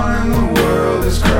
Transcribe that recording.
on in the world is crying.